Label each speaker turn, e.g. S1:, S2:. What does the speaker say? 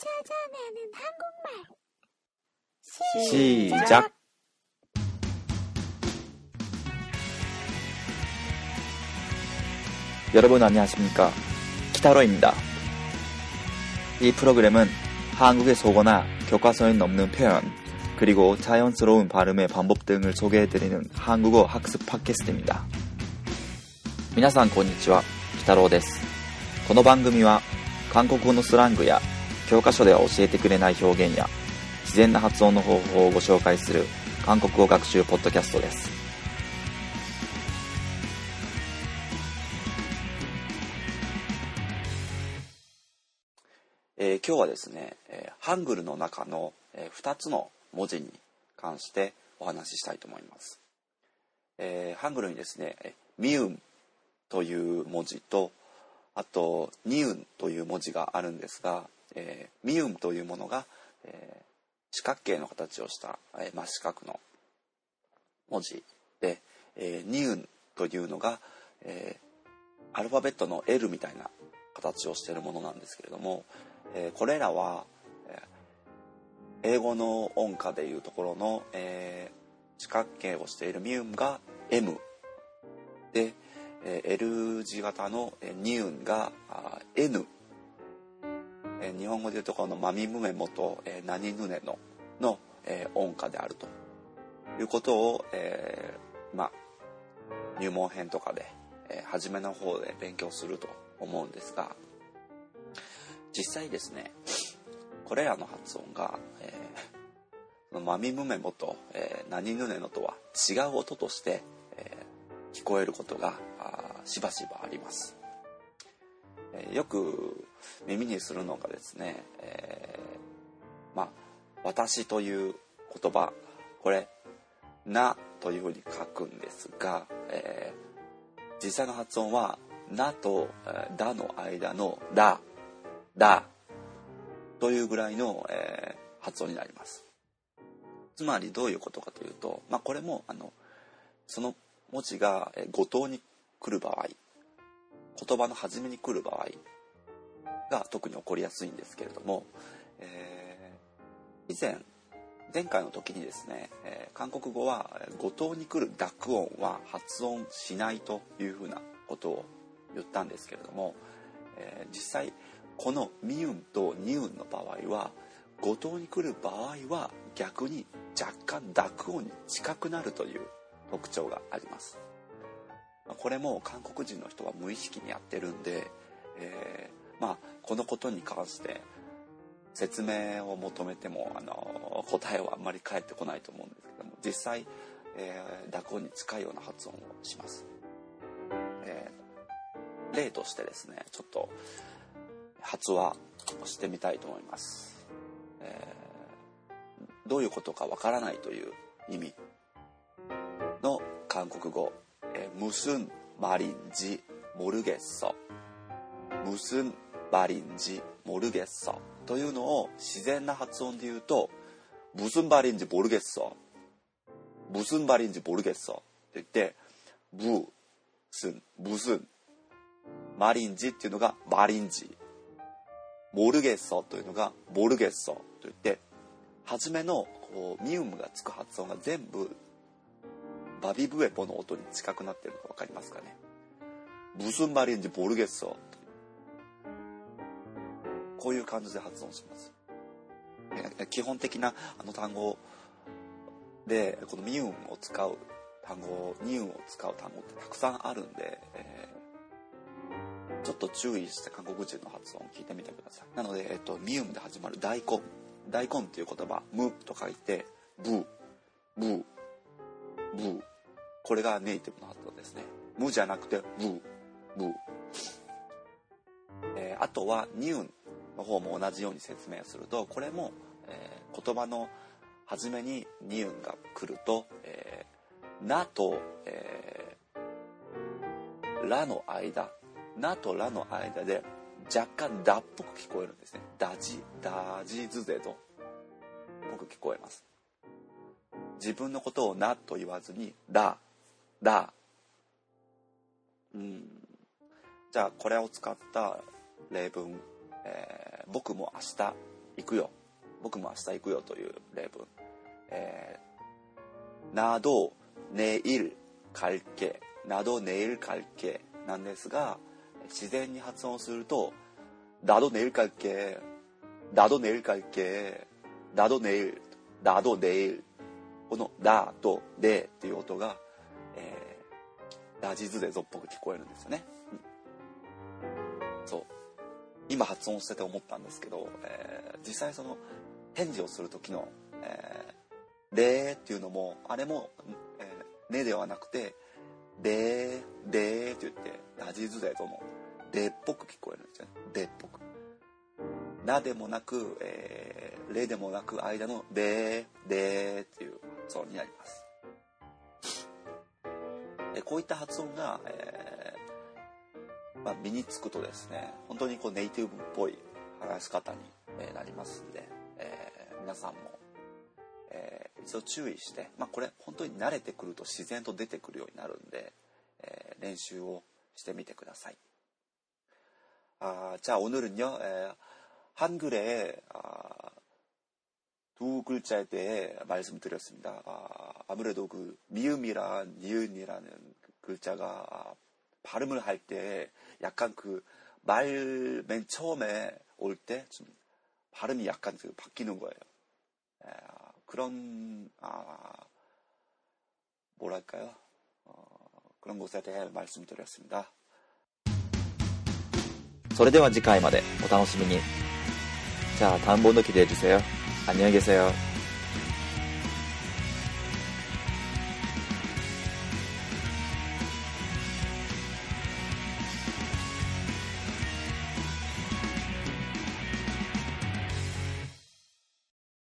S1: 찾아내는 한국말 시작!
S2: 여러분 안녕하십니까 키타로입니다 이 프로그램은 한국의 속어나 교과서에 넘는 표현 그리고 자연스러운 발음의 방법 등을 소개해드리는 한국어 학습 팟캐스트입니다 皆さんこんにちは、ピタローです。この番組は韓国語のスラングや 教科書では教えてくれない表現や自然な発音の方法をご紹介する韓国語学習ポッドキャストです。えー今日はですね、えーハングルの中の、え2つの文字に関してお話ししたいと思います。えーハングルにですね、えミウンという文字とあとニウンという文字があるんですが、えーミウンというものが、えー四角形の形をした、えー真四角の文字で、えーニウンというのが、えーアルファベットの L みたいな形をしているものなんですけれども、えーこれらは、えー英語の音歌でいうところの、えー四角形をしているミウンが M で、えー L 字型のえニウンがあー N、え日本語でいうとこのマミムメモと、えーナニヌネのの、え音歌であると。いうことを、えまあ入門編とかで、え初めの方で勉強すると思うんですが実際ですねこれらの発音が、えーそのマミムメモと、えーナニヌネのとは違う音として、え聞こえることがしばしばあります、えよく耳にするのがですね、えーまあ「私」という言葉これ「な」というふうに書くんですが、えー実際の発音は「な」と「だ」の間の「だ」「だ」というぐらいの、えー発音になります。つまりどういうことかというと、まあ、これもあのその文字がえー語頭に来る場合言葉の初めに来る場合が特に起こりやすいんですけれども、えー以前前回の時にですね、えー韓国語はえー語頭に来る濁音は発音しないというふうなことを言ったんですけれども、えー実際このミウンとニウンの場合は語頭に来る場合は逆に若干濁音に近くなるという特徴があります。まこれも韓国人の人は無意識にやってるんで、えーまあこのことに関して説明を求めてもあの答えはあんまり返ってこないと思うんですけども実際、えー濁音に近いような発音をします。えー例としてですねちょっと発話をしてみたいと思います。えーどういうことかわからないという意味の韓国語「えームスンマリンジモルゲッソ」「ムスンマリンジモルゲッソ」というのを自然な発音で言うと「ムスンバリンジモルゲッソ」「ムスンバリンジモルゲッソ」って言って「ブスンムスン」マリンジっていうのがマリンジモルゲッソというのがモルゲッソといって初めのこうミウムがつく発音が全部バビブエボの音に近くなってるのが分かりますかね。ブスンバリンジモルゲッソこういう感じで発音します。え基本的なあの単語でこのミウムを使う単語ニウンを使う単語ってたくさんあるんで、えーちょっと注意して韓国人の発音を聞いてみてください。なので、えっと、ミウムで始まる大根。大根っていう言葉「ム」と書いて「ブー」「ブー」「ブー」これがネイティブの発音ですね「ム」じゃなくて「ブー」「ブー」えーあとは「ニウン」の方も同じように説明するとこれも、えー言葉の初めに「ニウン」が来ると「えーな」と「えーら」の間「な」と「ら」の間で若干「だ」っぽく聞こえるんですね「だじ」「だじずぜとぽく聞こえます。自分のことを「な」と言わずに「ら」「ら」うん。じゃあこれを使った例文、えー僕も明日 行くよ僕も明日行くよという例文、えー、など내일갈게など내일갈게なんですが自然に発音すると나도내일갈게나도내일갈게나도내일나도내일この「だ」と「で」っていう音が、えー、ラジズデゾっぽく聞こえるんですよね、うん、そう 今発音してて思ったんですけど、えー、実際その返事をする時の「えー、で」っていうのもあれも「えー、ね」ではなくて「で」「で」って言ってラジズデゾの「で」っぽく聞こえるんですよね「で」っぽく。なでもなく、えー、れでもなく間のででっていう発音になります。でこういった発音が、えー、まあ、身につくとですね本当にこうネイティブっぽい話し方になりますんで、えー、皆さんも、えー、一度注意して、まあ、これ本当に慣れてくると自然と出てくるようになるんで、え練習をしてみてください。아자오늘은요에 한글의 아, 두 글자에 대해 말씀드렸습니다. 아, 무래도그 미음이란 니은이라는 그 글자가 발음을 할 때 약간 그 말 맨 처음에 올 때 좀 발음이 약간 그 바뀌는 거예요. 에, 아, 그런 아, 뭐랄까요? 어, 그런 것에 대해 말씀드렸습니다.
S1: それでは次回までお楽しみに。 자, 다음 번호 기대해주세요. 안녕히 계세요.